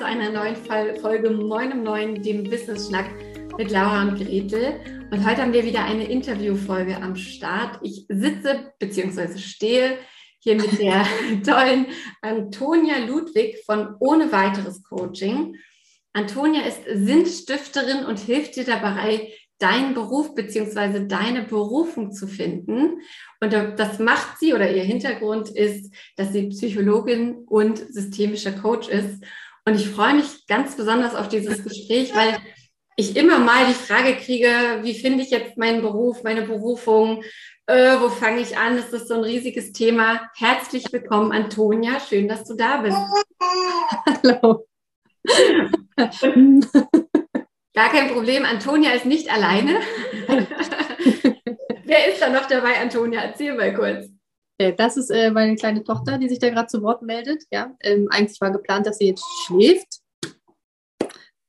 zu einer neuen Folge Moin um Neun, dem Business Schnack mit Laura und Gretel. Und heute haben wir wieder eine Interviewfolge am Start. Ich sitze bzw. stehe hier mit der tollen Antonia Ludwig von Ohne weiteres Coaching. Antonia ist Sinnstifterin und hilft dir dabei, deinen Beruf bzw. deine Berufung zu finden. Und das macht sie oder ihr Hintergrund ist, dass sie Psychologin und systemischer Coach ist. Und ich freue mich ganz besonders auf dieses Gespräch, weil ich immer mal die Frage kriege, wie finde ich jetzt meinen Beruf, meine Berufung, äh, wo fange ich an? Ist das so ein riesiges Thema? Herzlich willkommen, Antonia. Schön, dass du da bist. Hallo. Gar kein Problem. Antonia ist nicht alleine. Wer ist da noch dabei, Antonia? Erzähl mal kurz. Das ist äh, meine kleine Tochter, die sich da gerade zu Wort meldet. Ja, ähm, eigentlich war geplant, dass sie jetzt schläft.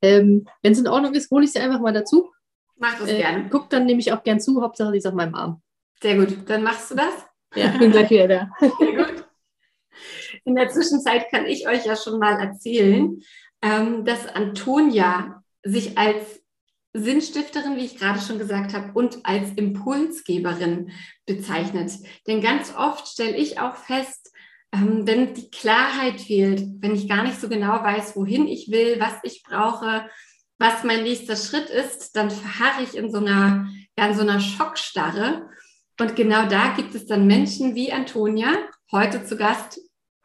Ähm, Wenn es in Ordnung ist, hole ich sie einfach mal dazu. Mach das äh, gerne. Guck dann nehme ich auch gern zu. Hauptsache, sie ist auf meinem Arm. Sehr gut. Dann machst du das? Ja, ich bin gleich wieder da. Sehr gut. In der Zwischenzeit kann ich euch ja schon mal erzählen, ähm, dass Antonia sich als Sinnstifterin, wie ich gerade schon gesagt habe, und als Impulsgeberin bezeichnet. Denn ganz oft stelle ich auch fest, ähm, wenn die Klarheit fehlt, wenn ich gar nicht so genau weiß, wohin ich will, was ich brauche, was mein nächster Schritt ist, dann verharre ich in so einer, ja, in so einer Schockstarre. Und genau da gibt es dann Menschen wie Antonia, heute zu Gast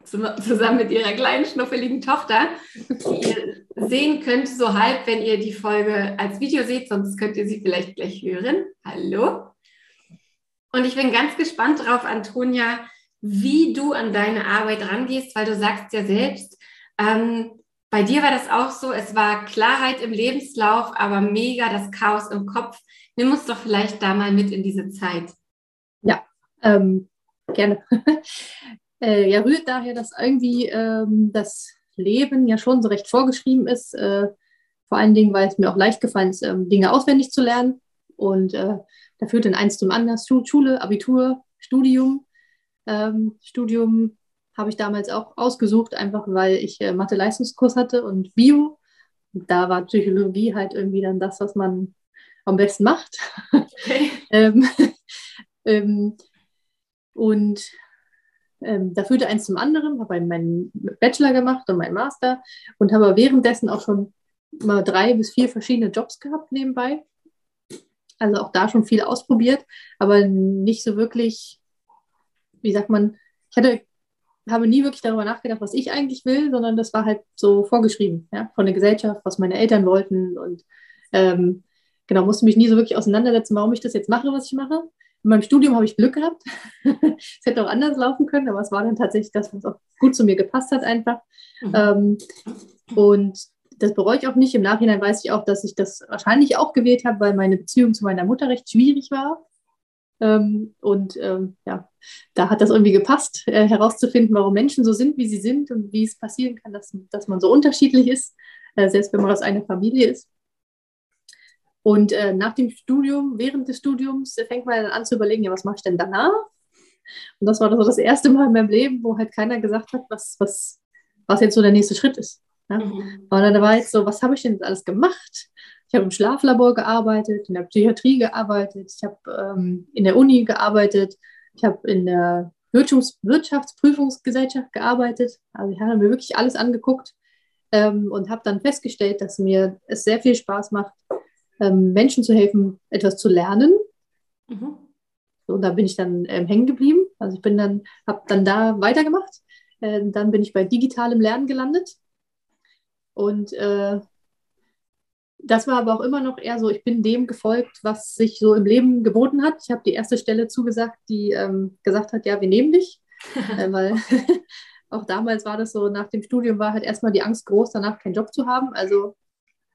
zusammen mit ihrer kleinen schnuffeligen Tochter, die ihr sehen könnt, so halb, wenn ihr die Folge als Video seht, sonst könnt ihr sie vielleicht gleich hören. Hallo. Und ich bin ganz gespannt darauf, Antonia, wie du an deine Arbeit rangehst, weil du sagst ja selbst, ähm, bei dir war das auch so, es war Klarheit im Lebenslauf, aber mega das Chaos im Kopf. Nimm uns doch vielleicht da mal mit in diese Zeit. Ja, ähm, gerne. äh, ja, rührt daher, dass irgendwie ähm, das Leben ja schon so recht vorgeschrieben ist. Äh, vor allen Dingen, weil es mir auch leicht gefallen ist, ähm, Dinge auswendig zu lernen. Und äh, da führt dann eins zum anderen. Schule, Abitur, Studium. Ähm, Studium habe ich damals auch ausgesucht, einfach weil ich äh, Mathe-Leistungskurs hatte und Bio. Und da war Psychologie halt irgendwie dann das, was man am besten macht. Okay. ähm, ähm, und ähm, da führte eins zum anderen, habe meinen Bachelor gemacht und meinen Master und habe währenddessen auch schon mal drei bis vier verschiedene Jobs gehabt nebenbei. Also auch da schon viel ausprobiert, aber nicht so wirklich, wie sagt man, ich hatte, habe nie wirklich darüber nachgedacht, was ich eigentlich will, sondern das war halt so vorgeschrieben, ja, von der Gesellschaft, was meine Eltern wollten und ähm, genau, musste mich nie so wirklich auseinandersetzen, warum ich das jetzt mache, was ich mache. In meinem Studium habe ich Glück gehabt. es hätte auch anders laufen können, aber es war dann tatsächlich das, was auch gut zu mir gepasst hat, einfach. Mhm. Ähm, und das bereue ich auch nicht. Im Nachhinein weiß ich auch, dass ich das wahrscheinlich auch gewählt habe, weil meine Beziehung zu meiner Mutter recht schwierig war. Ähm, und ähm, ja, da hat das irgendwie gepasst, äh, herauszufinden, warum Menschen so sind, wie sie sind und wie es passieren kann, dass, dass man so unterschiedlich ist, äh, selbst wenn man aus einer Familie ist. Und äh, nach dem Studium, während des Studiums, äh, fängt man dann an zu überlegen, ja, was mache ich denn danach? Und das war so das erste Mal in meinem Leben, wo halt keiner gesagt hat, was, was, was jetzt so der nächste Schritt ist. Ja? Mhm. Und dann war jetzt so, was habe ich denn jetzt alles gemacht? Ich habe im Schlaflabor gearbeitet, in der Psychiatrie gearbeitet, ich habe ähm, in der Uni gearbeitet, ich habe in der Wirtschafts Wirtschaftsprüfungsgesellschaft gearbeitet. Also ich habe mir wirklich alles angeguckt ähm, und habe dann festgestellt, dass mir es sehr viel Spaß macht, ähm, Menschen zu helfen, etwas zu lernen. Mhm. Und da bin ich dann ähm, hängen geblieben. Also ich bin dann, habe dann da weitergemacht. Äh, dann bin ich bei digitalem Lernen gelandet. Und äh, das war aber auch immer noch eher so, ich bin dem gefolgt, was sich so im Leben geboten hat. Ich habe die erste Stelle zugesagt, die ähm, gesagt hat, ja, wir nehmen dich. äh, weil auch damals war das so, nach dem Studium war halt erstmal die Angst groß, danach keinen Job zu haben. Also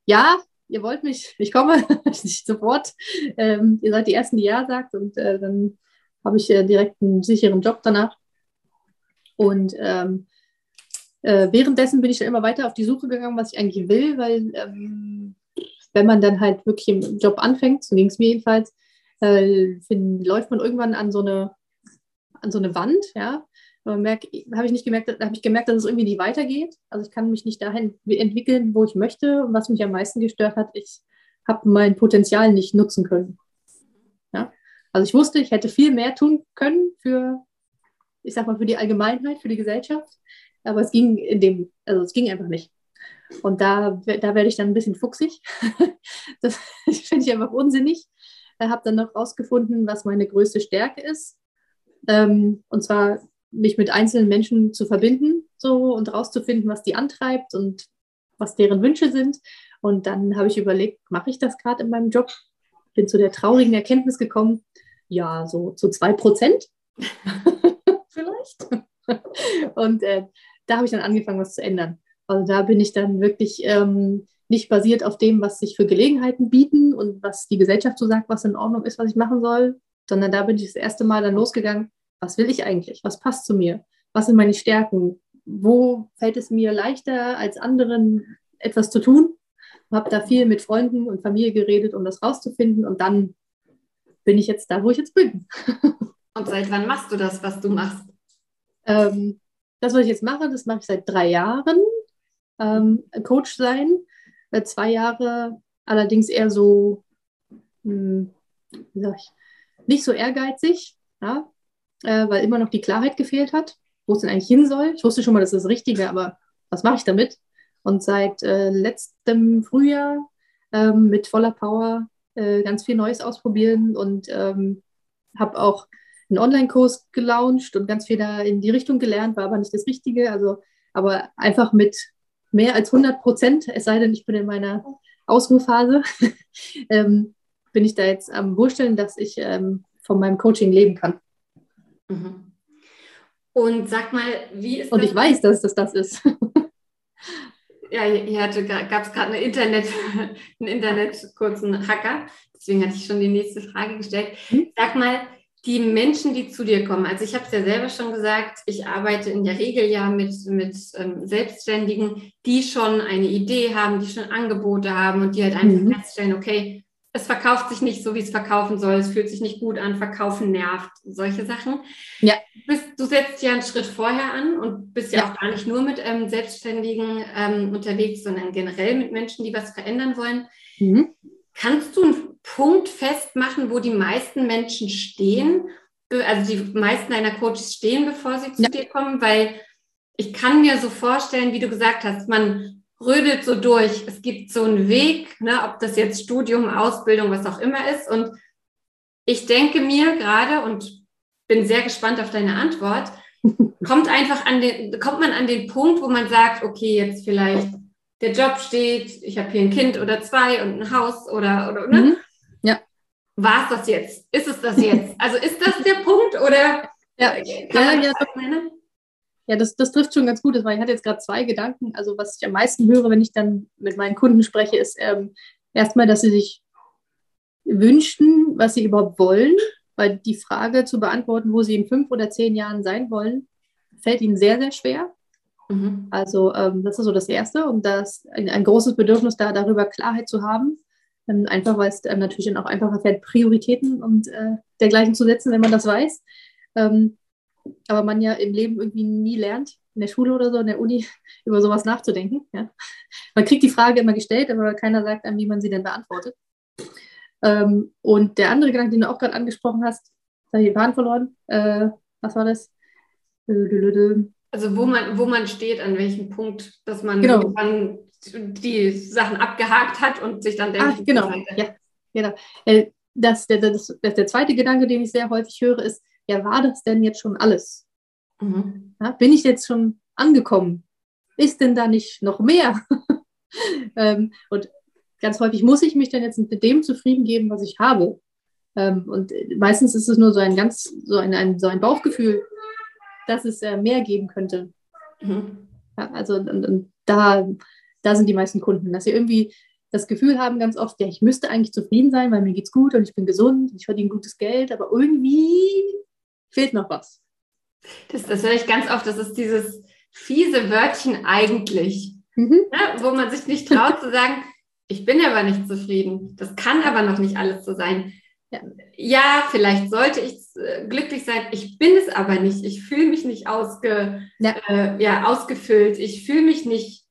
ja, ihr wollt mich, ich komme, nicht sofort. Ähm, ihr seid die Ersten, die Ja sagt und äh, dann habe ich äh, direkt einen sicheren Job danach. Und ähm, äh, währenddessen bin ich dann immer weiter auf die Suche gegangen, was ich eigentlich will, weil ähm, wenn man dann halt wirklich im Job anfängt, so ging es mir jedenfalls, äh, find, läuft man irgendwann an so eine, an so eine Wand, ja, habe ich nicht gemerkt, habe ich gemerkt, dass es irgendwie nicht weitergeht. Also ich kann mich nicht dahin entwickeln, wo ich möchte. Und was mich am meisten gestört hat, ich habe mein Potenzial nicht nutzen können. Ja? Also ich wusste, ich hätte viel mehr tun können für, ich sag mal, für die Allgemeinheit, für die Gesellschaft. Aber es ging in dem, also es ging einfach nicht. Und da, da werde ich dann ein bisschen fuchsig. das finde ich einfach unsinnig. Ich habe dann noch rausgefunden, was meine größte Stärke ist. Ähm, und zwar mich mit einzelnen Menschen zu verbinden so und rauszufinden, was die antreibt und was deren Wünsche sind. Und dann habe ich überlegt, mache ich das gerade in meinem Job? Bin zu der traurigen Erkenntnis gekommen, ja, so zu zwei Prozent vielleicht. und äh, da habe ich dann angefangen, was zu ändern. Also da bin ich dann wirklich ähm, nicht basiert auf dem, was sich für Gelegenheiten bieten und was die Gesellschaft so sagt, was in Ordnung ist, was ich machen soll, sondern da bin ich das erste Mal dann losgegangen, was will ich eigentlich? Was passt zu mir? Was sind meine Stärken? Wo fällt es mir leichter, als anderen etwas zu tun? Habe da viel mit Freunden und Familie geredet, um das rauszufinden und dann bin ich jetzt da, wo ich jetzt bin. und seit wann machst du das, was du machst? Ähm, das, was ich jetzt mache, das mache ich seit drei Jahren. Ähm, Coach sein. Äh, zwei Jahre allerdings eher so, hm, wie sag ich, nicht so ehrgeizig, ja? Äh, weil immer noch die Klarheit gefehlt hat, wo es denn eigentlich hin soll. Ich wusste schon mal, das ist das Richtige, aber was mache ich damit? Und seit äh, letztem Frühjahr ähm, mit voller Power äh, ganz viel Neues ausprobieren und ähm, habe auch einen Online-Kurs gelauncht und ganz viel da in die Richtung gelernt, war aber nicht das Richtige. Also, aber einfach mit mehr als 100 Prozent, es sei denn, ich bin in meiner Ausruhphase, ähm, bin ich da jetzt am Wohlstellen, dass ich ähm, von meinem Coaching leben kann. Mhm. Und sag mal, wie ist Und ich weiß, dass das das ist. ja, hier gab es gerade eine Internet, einen Internet kurzen Hacker. Deswegen hatte ich schon die nächste Frage gestellt. Hm? Sag mal, die Menschen, die zu dir kommen, also ich habe es ja selber schon gesagt, ich arbeite in der Regel ja mit, mit ähm, Selbstständigen, die schon eine Idee haben, die schon Angebote haben und die halt einfach mhm. feststellen, okay, es verkauft sich nicht so, wie es verkaufen soll, es fühlt sich nicht gut an, verkaufen nervt, solche Sachen. Ja. Du, bist, du setzt ja einen Schritt vorher an und bist ja, ja. auch gar nicht nur mit ähm, Selbstständigen ähm, unterwegs, sondern generell mit Menschen, die was verändern wollen. Mhm. Kannst du einen Punkt festmachen, wo die meisten Menschen stehen, also die meisten deiner Coaches stehen, bevor sie zu ja. dir kommen? Weil ich kann mir so vorstellen, wie du gesagt hast, man rödelt so durch. Es gibt so einen Weg, ne, ob das jetzt Studium, Ausbildung, was auch immer ist. Und ich denke mir gerade und bin sehr gespannt auf deine Antwort, kommt einfach an den, kommt man an den Punkt, wo man sagt, okay, jetzt vielleicht der Job steht, ich habe hier ein Kind oder zwei und ein Haus oder, oder ne? Mhm. Ja. War es das jetzt? Ist es das jetzt? Also ist das der Punkt oder ja, ja, ja, ja, das, das trifft schon ganz gut, weil ich hatte jetzt gerade zwei Gedanken. Also was ich am meisten höre, wenn ich dann mit meinen Kunden spreche, ist ähm, erstmal, dass sie sich wünschen, was sie überhaupt wollen, weil die Frage zu beantworten, wo sie in fünf oder zehn Jahren sein wollen, fällt ihnen sehr, sehr schwer. Mhm. Also ähm, das ist so das Erste und das ein, ein großes Bedürfnis da, darüber Klarheit zu haben. Ähm, einfach weil es ähm, natürlich dann auch einfacher fällt, Prioritäten und äh, dergleichen zu setzen, wenn man das weiß. Ähm, aber man ja im Leben irgendwie nie lernt, in der Schule oder so, in der Uni, über sowas nachzudenken. Ja. Man kriegt die Frage immer gestellt, aber keiner sagt einem, wie man sie denn beantwortet. Ähm, und der andere Gedanke, den du auch gerade angesprochen hast, da habe ich den Faden verloren. Äh, was war das? Also wo man, wo man steht, an welchem Punkt, dass man genau. irgendwann die Sachen abgehakt hat und sich dann denkt, Ach, genau, ja, genau. Äh, das, der, das, das, der zweite Gedanke, den ich sehr häufig höre, ist, ja, war das denn jetzt schon alles? Mhm. Ja, bin ich jetzt schon angekommen? Ist denn da nicht noch mehr? ähm, und ganz häufig muss ich mich dann jetzt mit dem zufrieden geben, was ich habe. Ähm, und meistens ist es nur so ein ganz, so ein, ein so ein Bauchgefühl, dass es äh, mehr geben könnte. Mhm. Ja, also und, und da, da sind die meisten Kunden, dass sie irgendwie das Gefühl haben ganz oft, ja, ich müsste eigentlich zufrieden sein, weil mir geht's gut und ich bin gesund, ich verdiene gutes Geld, aber irgendwie fehlt noch was. Das, das höre ich ganz oft, das ist dieses fiese Wörtchen eigentlich, mhm. ne, wo man sich nicht traut zu sagen, ich bin aber nicht zufrieden. Das kann aber noch nicht alles so sein. ja. ja, vielleicht sollte ich äh, glücklich sein. Ich bin es aber nicht. Ich fühle mich nicht ausge, ja. Äh, ja, ausgefüllt. Ich fühle mich nicht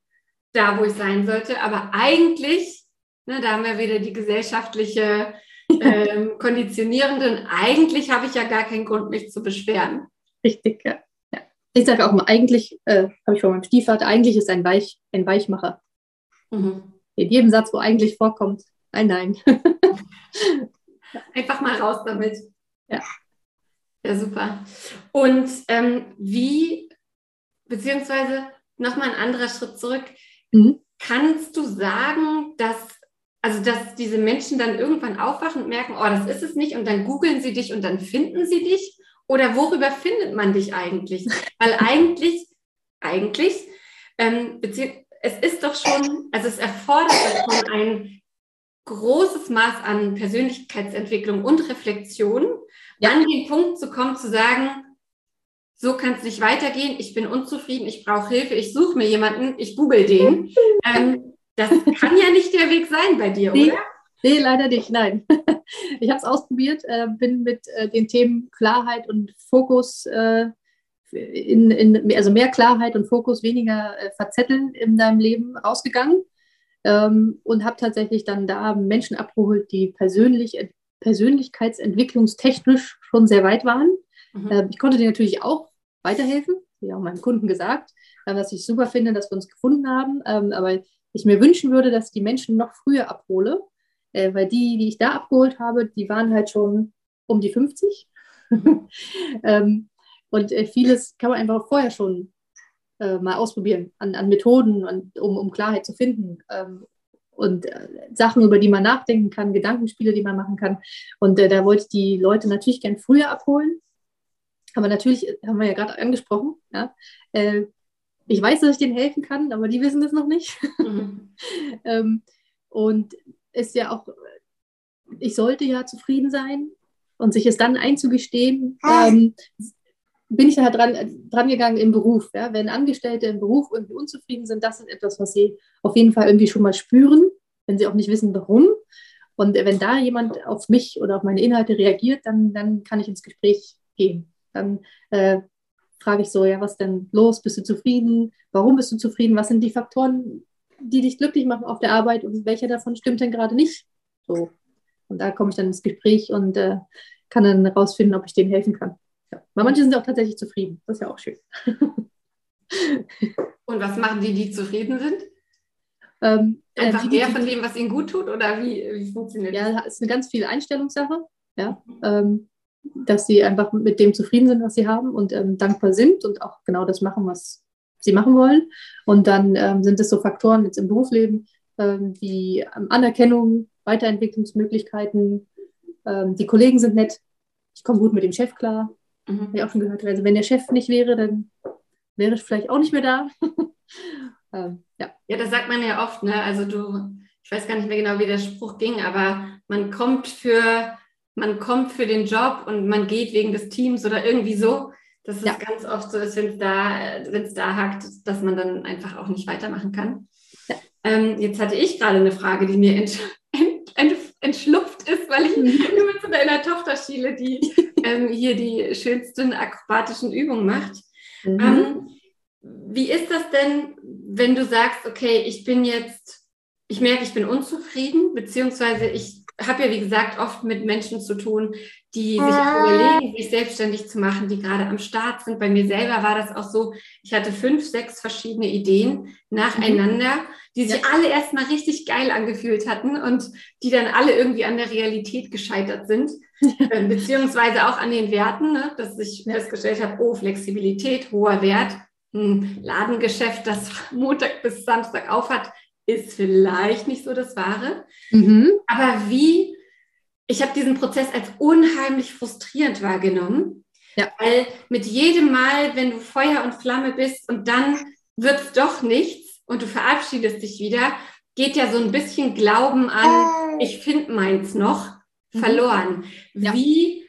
da, wo ich sein sollte. Aber eigentlich, ne, da haben wir wieder die gesellschaftliche ähm, Konditionierenden. Eigentlich habe ich ja gar keinen Grund, mich zu beschweren. Richtig, ja. ja. Ich sage auch mal, eigentlich, äh, habe ich von meinem Stiefvater, eigentlich ist ein, Weich, ein Weichmacher. Mhm. In jedem Satz, wo eigentlich vorkommt, ein Nein. Einfach mal raus damit. Ja. Ja, super. Und ähm, wie, beziehungsweise nochmal ein anderer Schritt zurück, mhm. kannst du sagen, dass, also dass diese Menschen dann irgendwann aufwachen und merken, oh, das ist es nicht, und dann googeln sie dich und dann finden sie dich? Oder worüber findet man dich eigentlich? Weil eigentlich, eigentlich, ähm, es ist doch schon, also es erfordert schon ein großes Maß an Persönlichkeitsentwicklung und Reflexion, ja. an den Punkt zu kommen, zu sagen, so kann es nicht weitergehen, ich bin unzufrieden, ich brauche Hilfe, ich suche mir jemanden, ich google den. Ähm, das kann ja nicht der Weg sein bei dir, nee, oder? Nee, leider nicht, nein. Ich habe es ausprobiert, äh, bin mit äh, den Themen Klarheit und Fokus, äh, in, in, also mehr Klarheit und Fokus, weniger äh, verzetteln in deinem Leben rausgegangen ähm, und habe tatsächlich dann da Menschen abgeholt, die persönlich, persönlichkeitsentwicklungstechnisch schon sehr weit waren. Mhm. Äh, ich konnte denen natürlich auch weiterhelfen, wie auch meinem Kunden gesagt, äh, was ich super finde, dass wir uns gefunden haben. Ähm, aber ich mir wünschen würde, dass ich die Menschen noch früher abhole, äh, weil die, die ich da abgeholt habe, die waren halt schon um die 50. ähm, und äh, vieles kann man einfach vorher schon äh, mal ausprobieren an, an Methoden, und, um, um Klarheit zu finden. Ähm, und äh, Sachen, über die man nachdenken kann, Gedankenspiele, die man machen kann. Und äh, da wollte ich die Leute natürlich gern früher abholen. Aber natürlich, haben wir ja gerade angesprochen, ja, äh, ich weiß, dass ich denen helfen kann, aber die wissen das noch nicht. Mhm. ähm, und ist ja auch, ich sollte ja zufrieden sein und sich es dann einzugestehen, ähm, bin ich da halt dran, dran gegangen im Beruf. Ja? Wenn Angestellte im Beruf irgendwie unzufrieden sind, das ist etwas, was sie auf jeden Fall irgendwie schon mal spüren, wenn sie auch nicht wissen, warum. Und wenn da jemand auf mich oder auf meine Inhalte reagiert, dann, dann kann ich ins Gespräch gehen. Dann äh, frage ich so, ja, was denn los? Bist du zufrieden? Warum bist du zufrieden? Was sind die Faktoren, die dich glücklich machen auf der Arbeit und welcher davon stimmt denn gerade nicht? So. Und da komme ich dann ins Gespräch und äh, kann dann herausfinden, ob ich denen helfen kann. Ja. Weil manche sind auch tatsächlich zufrieden. Das ist ja auch schön. Und was machen die, die zufrieden sind? Ähm, äh, Einfach mehr von dem, was ihnen gut tut oder wie, wie funktioniert das? Ja, es ist eine ganz viel Einstellungssache, ja, ähm, dass sie einfach mit dem zufrieden sind, was sie haben und ähm, dankbar sind und auch genau das machen, was sie machen wollen. Und dann ähm, sind es so Faktoren jetzt im Berufsleben ähm, wie ähm, Anerkennung, Weiterentwicklungsmöglichkeiten, die Kollegen sind nett, ich komme gut mit dem Chef klar, Mhm. Habe ich auch schon gehört. Also wenn der Chef nicht wäre, dann wäre ich vielleicht auch nicht mehr da. ähm, ja. ja, das sagt man ja oft. Ne? Also du, ich weiß gar nicht mehr genau, wie der Spruch ging, aber man kommt für, man kommt für den Job und man geht wegen des Teams oder irgendwie so. Dass es ja. ganz oft so ist, wenn es da, wenn's da hakt, dass man dann einfach auch nicht weitermachen kann. Ja. Ähm, jetzt hatte ich gerade eine Frage, die mir ent, ent, ent, entschlupft ist, weil ich mhm. immer zu deiner Tochter schiele, die ähm, hier die schönsten akrobatischen Übungen macht. Mhm. Ähm, wie ist das denn, wenn du sagst, okay, ich bin jetzt, ich merke, ich bin unzufrieden, beziehungsweise ich habe ja, wie gesagt, oft mit Menschen zu tun, die sich auch überlegen, sich selbstständig zu machen, die gerade am Start sind. Bei mir selber war das auch so, ich hatte fünf, sechs verschiedene Ideen nacheinander, mhm. die sich ja. alle erstmal richtig geil angefühlt hatten und die dann alle irgendwie an der Realität gescheitert sind, äh, beziehungsweise auch an den Werten, ne, dass ich festgestellt habe, oh, Flexibilität, hoher Wert, ein Ladengeschäft, das Montag bis Samstag aufhat, ist vielleicht nicht so das Wahre. Mhm. Aber wie ich habe diesen Prozess als unheimlich frustrierend wahrgenommen. Ja. Weil mit jedem Mal, wenn du Feuer und Flamme bist und dann wird es doch nichts und du verabschiedest dich wieder, geht ja so ein bisschen Glauben an, ich finde meins noch, mhm. verloren. Ja. Wie,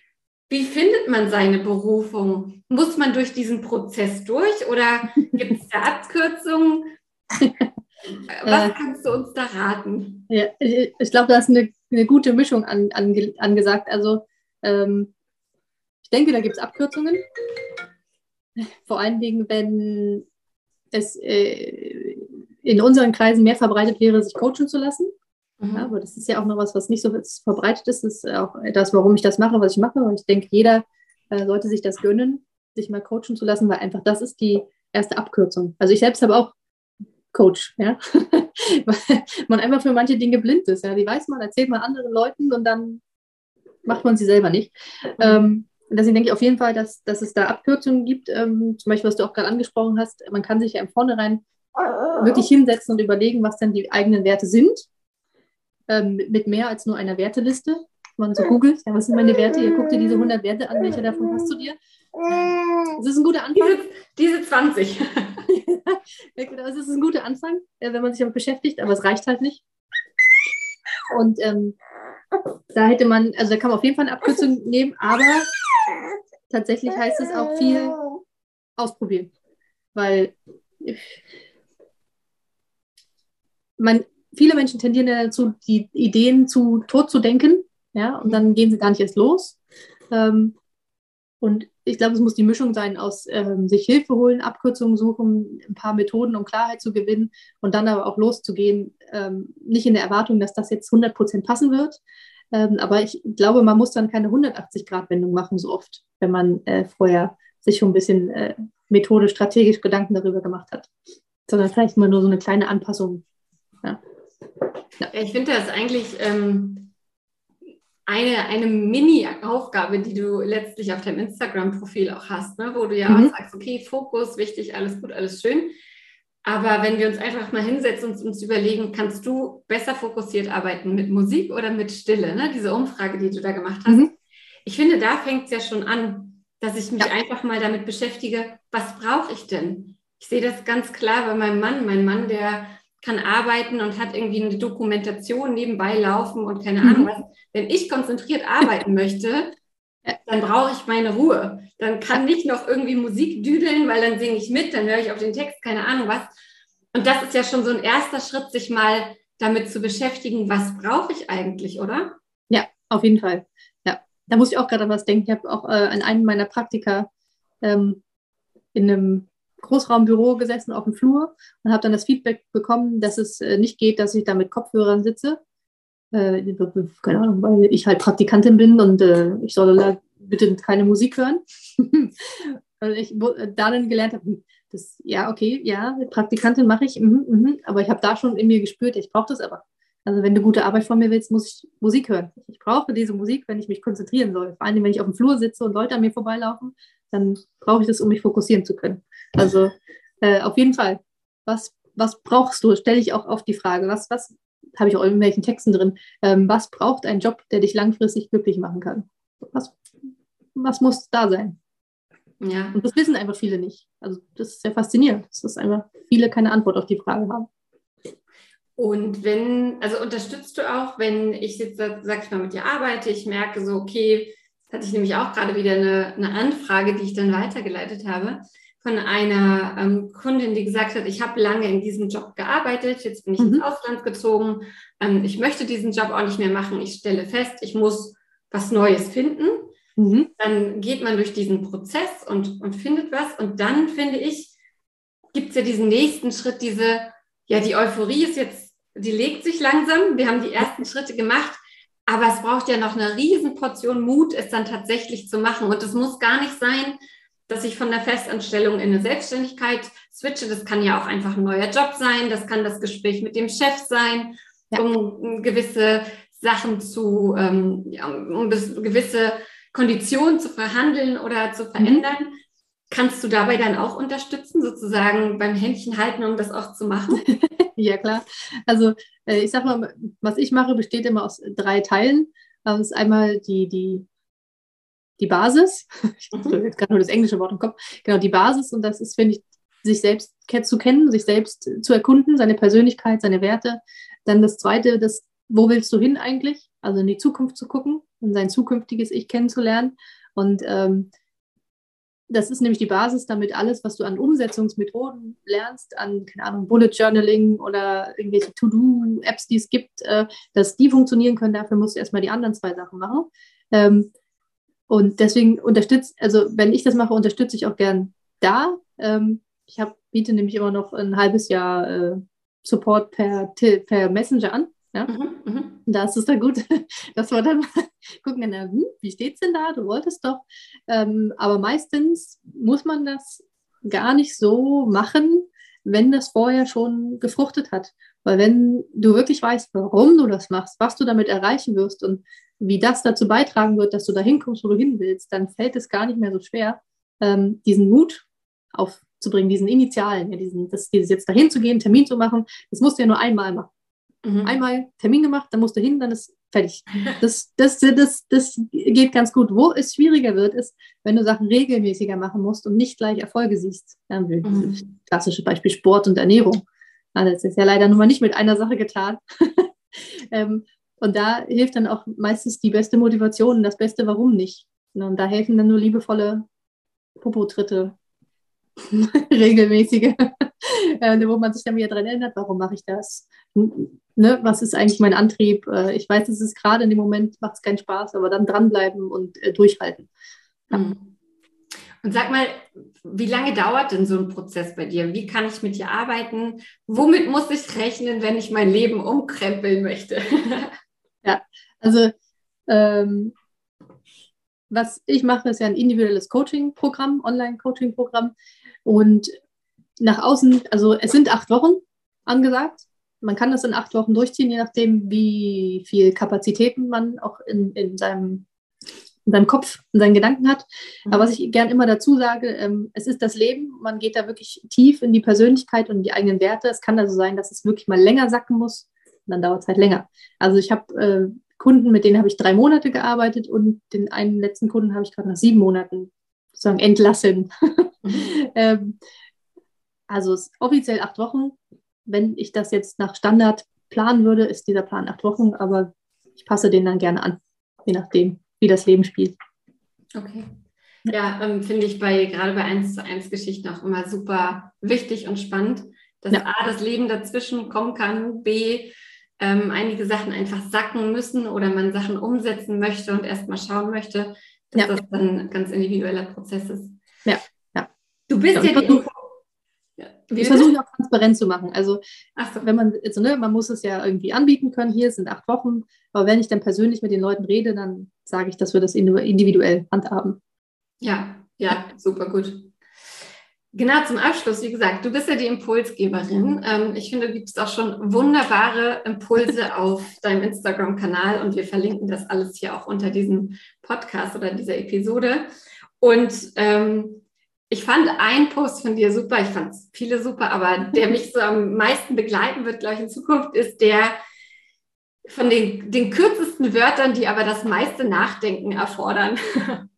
wie findet man seine Berufung? Muss man durch diesen Prozess durch oder gibt es da Abkürzungen? Was äh, kannst du uns da raten? Ja, ich, ich glaube, da ist eine, eine gute Mischung an, an, angesagt. Also ähm, ich denke, da gibt es Abkürzungen. Vor allen Dingen, wenn es äh, in unseren Kreisen mehr verbreitet wäre, sich coachen zu lassen. Mhm. Ja, aber das ist ja auch noch was, was nicht so verbreitet ist. Das ist auch das, warum ich das mache, was ich mache. Und ich denke, jeder äh, sollte sich das gönnen, sich mal coachen zu lassen, weil einfach das ist die erste Abkürzung. Also ich selbst habe auch Coach, ja. weil man einfach für manche Dinge blind ist. Ja. Die weiß man, erzählt man anderen Leuten und dann macht man sie selber nicht. Mhm. Ähm, deswegen denke ich auf jeden Fall, dass, dass es da Abkürzungen gibt. Ähm, zum Beispiel, was du auch gerade angesprochen hast, man kann sich ja im Vornherein wirklich hinsetzen und überlegen, was denn die eigenen Werte sind. Ähm, mit mehr als nur einer Werteliste. Man so googelt, ja, was sind meine Werte? Ihr guckt dir diese 100 Werte an, welche davon passt zu dir? Das ist ein guter Anfang. Diese, diese 20. genau, das ist ein guter Anfang, äh, wenn man sich damit beschäftigt, aber es reicht halt nicht. Und ähm, da hätte man, also da kann man auf jeden Fall eine Abkürzung nehmen, aber tatsächlich heißt es auch viel ausprobieren. Weil man, viele Menschen tendieren ja dazu, die Ideen zu tot zu denken, ja, und dann gehen sie gar nicht erst los. Ähm, und ich glaube, es muss die Mischung sein aus ähm, sich Hilfe holen, Abkürzungen suchen, ein paar Methoden, um Klarheit zu gewinnen und dann aber auch loszugehen. Ähm, nicht in der Erwartung, dass das jetzt 100 Prozent passen wird. Ähm, aber ich glaube, man muss dann keine 180-Grad-Wendung machen, so oft, wenn man äh, vorher sich schon ein bisschen äh, methodisch, strategisch Gedanken darüber gemacht hat. Sondern vielleicht mal nur so eine kleine Anpassung. Ja. Ja. Ich finde das eigentlich ähm, eine, eine Mini-Aufgabe, die du letztlich auf deinem Instagram-Profil auch hast, ne? wo du ja mhm. auch sagst, okay, Fokus, wichtig, alles gut, alles schön. Aber wenn wir uns einfach mal hinsetzen und uns überlegen, kannst du besser fokussiert arbeiten mit Musik oder mit Stille? Ne? Diese Umfrage, die du da gemacht hast. Mhm. Ich finde, da fängt es ja schon an, dass ich mich ja. einfach mal damit beschäftige, was brauche ich denn? Ich sehe das ganz klar bei meinem Mann. Mein Mann, der kann arbeiten und hat irgendwie eine Dokumentation nebenbei laufen und keine Ahnung mhm. was. Wenn ich konzentriert arbeiten möchte, dann brauche ich meine Ruhe. Dann kann nicht noch irgendwie Musik düdeln, weil dann singe ich mit, dann höre ich auf den Text, keine Ahnung was. Und das ist ja schon so ein erster Schritt, sich mal damit zu beschäftigen, was brauche ich eigentlich, oder? Ja, auf jeden Fall. Ja, da muss ich auch gerade an was denken. Ich habe auch äh, an einem meiner Praktika ähm, in einem Großraumbüro gesessen auf dem Flur und habe dann das Feedback bekommen, dass es äh, nicht geht, dass ich da mit Kopfhörern sitze. Äh, keine Ahnung, weil ich halt Praktikantin bin und äh, ich soll da bitte keine Musik hören. also ich äh, da dann gelernt habe, hm, das, ja, okay, ja, Praktikantin mache ich, mh, mh, aber ich habe da schon in mir gespürt, ich brauche das aber. Also wenn du gute Arbeit von mir willst, muss ich Musik hören. Ich brauche diese Musik, wenn ich mich konzentrieren soll. Vor allem, wenn ich auf dem Flur sitze und Leute an mir vorbeilaufen, dann brauche ich das, um mich fokussieren zu können. Also äh, auf jeden Fall. Was, was brauchst du? Stelle ich auch oft die Frage. Was, was habe ich auch in irgendwelchen Texten drin? Ähm, was braucht ein Job, der dich langfristig glücklich machen kann? Was, was muss da sein? Ja. Und das wissen einfach viele nicht. Also das ist sehr faszinierend, dass einfach viele keine Antwort auf die Frage haben. Und wenn, also unterstützt du auch, wenn ich jetzt, sag ich mal, mit dir arbeite, ich merke so, okay, hatte ich nämlich auch gerade wieder eine, eine Anfrage, die ich dann weitergeleitet habe von einer ähm, Kundin, die gesagt hat, ich habe lange in diesem Job gearbeitet, jetzt bin ich mhm. ins Ausland gezogen, ähm, ich möchte diesen Job auch nicht mehr machen, ich stelle fest, ich muss was Neues finden. Mhm. Dann geht man durch diesen Prozess und, und findet was und dann finde ich, gibt es ja diesen nächsten Schritt, diese, ja, die Euphorie ist jetzt, die legt sich langsam, wir haben die ersten Schritte gemacht, aber es braucht ja noch eine riesen Portion Mut, es dann tatsächlich zu machen. Und es muss gar nicht sein, dass ich von der Festanstellung in eine Selbstständigkeit switche. Das kann ja auch einfach ein neuer Job sein. Das kann das Gespräch mit dem Chef sein, ja. um gewisse Sachen zu, ähm, um gewisse Konditionen zu verhandeln oder zu mhm. verändern. Mhm. Kannst du dabei dann auch unterstützen, sozusagen beim Händchen halten, um das auch zu machen? ja, klar. Also äh, ich sag mal, was ich mache, besteht immer aus drei Teilen. Das ist einmal die, die, die Basis. Ich habe jetzt gerade nur das englische Wort im Kopf. Genau, die Basis. Und das ist, finde ich, sich selbst zu kennen, sich selbst zu erkunden, seine Persönlichkeit, seine Werte. Dann das zweite, das, wo willst du hin eigentlich? Also in die Zukunft zu gucken und sein zukünftiges Ich kennenzulernen. Und ähm, das ist nämlich die Basis, damit alles, was du an Umsetzungsmethoden lernst, an, keine Ahnung, Bullet Journaling oder irgendwelche To-Do-Apps, die es gibt, äh, dass die funktionieren können. Dafür musst du erstmal die anderen zwei Sachen machen. Ähm, und deswegen unterstütze, also wenn ich das mache, unterstütze ich auch gern da. Ähm, ich hab, biete nämlich immer noch ein halbes Jahr äh, Support per, per Messenger an. Ja? Mhm, mh. Da ist es dann gut, dass wir dann gucken, dann, hm, wie steht es denn da? Du wolltest doch. Ähm, aber meistens muss man das gar nicht so machen, wenn das vorher schon gefruchtet hat. Weil wenn du wirklich weißt, warum du das machst, was du damit erreichen wirst und wie das dazu beitragen wird, dass du da hinkommst, wo du hin willst, dann fällt es gar nicht mehr so schwer, ähm, diesen Mut aufzubringen, diesen Initialen, ja, diesen, das, dieses jetzt dahin zu gehen, Termin zu machen, das musst du ja nur einmal machen. Mhm. Einmal Termin gemacht, dann musst du hin, dann ist fertig. Das, das, das, das geht ganz gut. Wo es schwieriger wird, ist, wenn du Sachen regelmäßiger machen musst und nicht gleich Erfolge siehst. Mhm. Klassisches Beispiel Sport und Ernährung. Das ist ja leider nun mal nicht mit einer Sache getan. ähm, und da hilft dann auch meistens die beste Motivation und das Beste, warum nicht. Und da helfen dann nur liebevolle Popo-Tritte, regelmäßige, äh, wo man sich dann wieder dran erinnert, warum mache ich das? Ne, was ist eigentlich mein Antrieb? Äh, ich weiß, es ist gerade in dem Moment, macht es keinen Spaß, aber dann dranbleiben und äh, durchhalten. Ja. Mhm. Und sag mal, wie lange dauert denn so ein Prozess bei dir? Wie kann ich mit dir arbeiten? Womit muss ich rechnen, wenn ich mein Leben umkrempeln möchte? ja, also ähm, was ich mache, ist ja ein individuelles Coaching-Programm, Online-Coaching-Programm. Und nach außen, also es sind acht Wochen angesagt. Man kann das in acht Wochen durchziehen, je nachdem, wie viel Kapazitäten man auch in, in, seinem, in seinem Kopf, in seinen Gedanken hat. Mhm. Aber was ich gern immer dazu sage, ähm, es ist das Leben. Man geht da wirklich tief in die Persönlichkeit und die eigenen Werte. Es kann also sein, dass es wirklich mal länger sacken muss. dann dauert es halt länger. Also ich habe äh, Kunden, mit denen habe ich drei Monate gearbeitet und den einen letzten Kunden habe ich gerade nach sieben Monaten sozusagen entlassen. Mhm. ähm, also es ist offiziell acht Wochen. Wenn ich das jetzt nach Standard planen würde, ist dieser Plan acht Wochen, aber ich passe den dann gerne an, je nachdem, wie das Leben spielt. Okay. Ja, ähm, finde ich bei gerade bei 1 zu 1 Geschichten auch immer super wichtig und spannend, dass ja. A, das Leben dazwischen kommen kann, B, ähm, einige Sachen einfach sacken müssen oder man Sachen umsetzen möchte und erstmal schauen möchte, dass ja. das dann ein ganz individueller Prozess ist. Ja, ja. Du bist ja, ja die Info ja. Ich versuche auch transparent zu machen. Also, so. wenn man, also, ne, man muss es ja irgendwie anbieten können. Hier sind acht Wochen. Aber wenn ich dann persönlich mit den Leuten rede, dann sage ich, dass wir das individuell handhaben. Ja, ja, super gut. Genau, zum Abschluss, wie gesagt, du bist ja die Impulsgeberin. Ähm, ich finde, du gibst auch schon wunderbare Impulse auf deinem Instagram-Kanal und wir verlinken das alles hier auch unter diesem Podcast oder dieser Episode. Und ähm, ich fand einen Post von dir super, ich fand viele super, aber der mich so am meisten begleiten wird, glaube ich, in Zukunft, ist der von den, den kürzesten Wörtern, die aber das meiste Nachdenken erfordern.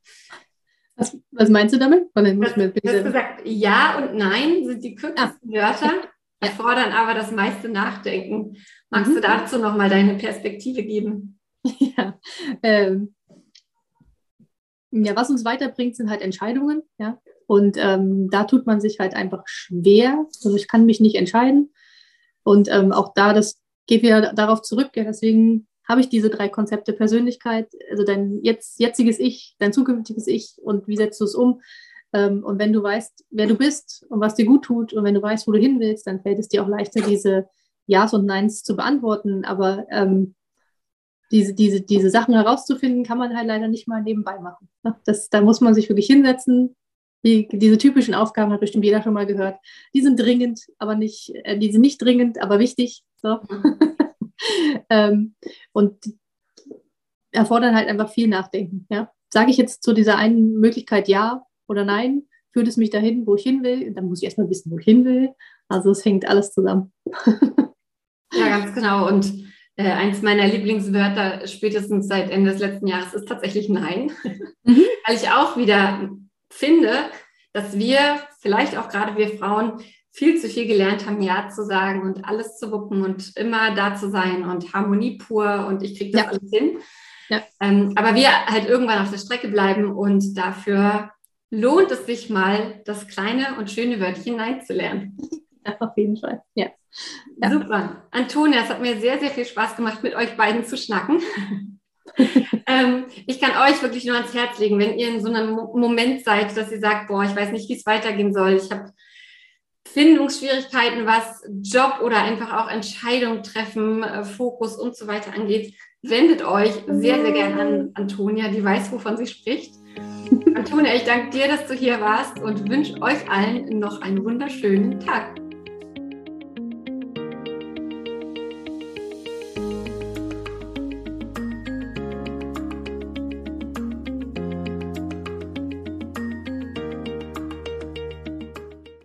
Was, was meinst du damit? du hast gesagt, ja und nein sind die kürzesten ah. Wörter, erfordern aber das meiste Nachdenken. Magst mhm. du dazu nochmal deine Perspektive geben? Ja, ähm, ja, was uns weiterbringt, sind halt Entscheidungen. Ja? Und ähm, da tut man sich halt einfach schwer. Also ich kann mich nicht entscheiden. Und ähm, auch da, das geht wieder darauf zurück. Ja, deswegen habe ich diese drei Konzepte Persönlichkeit, also dein jetzt, jetziges Ich, dein zukünftiges Ich und wie setzt du es um? Ähm, und wenn du weißt, wer du bist und was dir gut tut und wenn du weißt, wo du hin willst, dann fällt es dir auch leichter, diese Ja's und Neins zu beantworten. Aber ähm, diese, diese, diese Sachen herauszufinden, kann man halt leider nicht mal nebenbei machen. Das, da muss man sich wirklich hinsetzen. Die, diese typischen Aufgaben hat bestimmt jeder schon mal gehört. Die sind dringend, aber nicht, äh, die sind nicht dringend, aber wichtig. So. ähm, und erfordern halt einfach viel Nachdenken. Ja? Sage ich jetzt zu dieser einen Möglichkeit ja oder nein? Führt es mich dahin, wo ich hin will? Dann muss ich erstmal wissen, wo ich hin will. Also es hängt alles zusammen. ja, ganz genau. Und äh, eins meiner Lieblingswörter spätestens seit Ende des letzten Jahres ist tatsächlich Nein. Mhm. Weil ich auch wieder finde, dass wir, vielleicht auch gerade wir Frauen, viel zu viel gelernt haben, Ja zu sagen und alles zu wuppen und immer da zu sein und Harmonie pur und ich kriege das ja. alles hin. Ja. Ähm, aber wir halt irgendwann auf der Strecke bleiben und dafür lohnt es sich mal, das kleine und schöne Wörtchen Nein zu lernen. Ja, auf jeden Fall. Ja. ja. Super. Antonia, es hat mir sehr, sehr viel Spaß gemacht, mit euch beiden zu schnacken. ähm, ich kann euch wirklich nur ans Herz legen, wenn ihr in so einem Moment seid, dass ihr sagt, boah, ich weiß nicht, wie es weitergehen soll. Ich habe Findungsschwierigkeiten, was Job oder einfach auch Entscheidungen treffen, äh, Fokus und so weiter angeht, wendet euch sehr, sehr gerne an Antonia, die weiß, wovon sie spricht. Antonia, ich danke dir, dass du hier warst und wünsche euch allen noch einen wunderschönen Tag.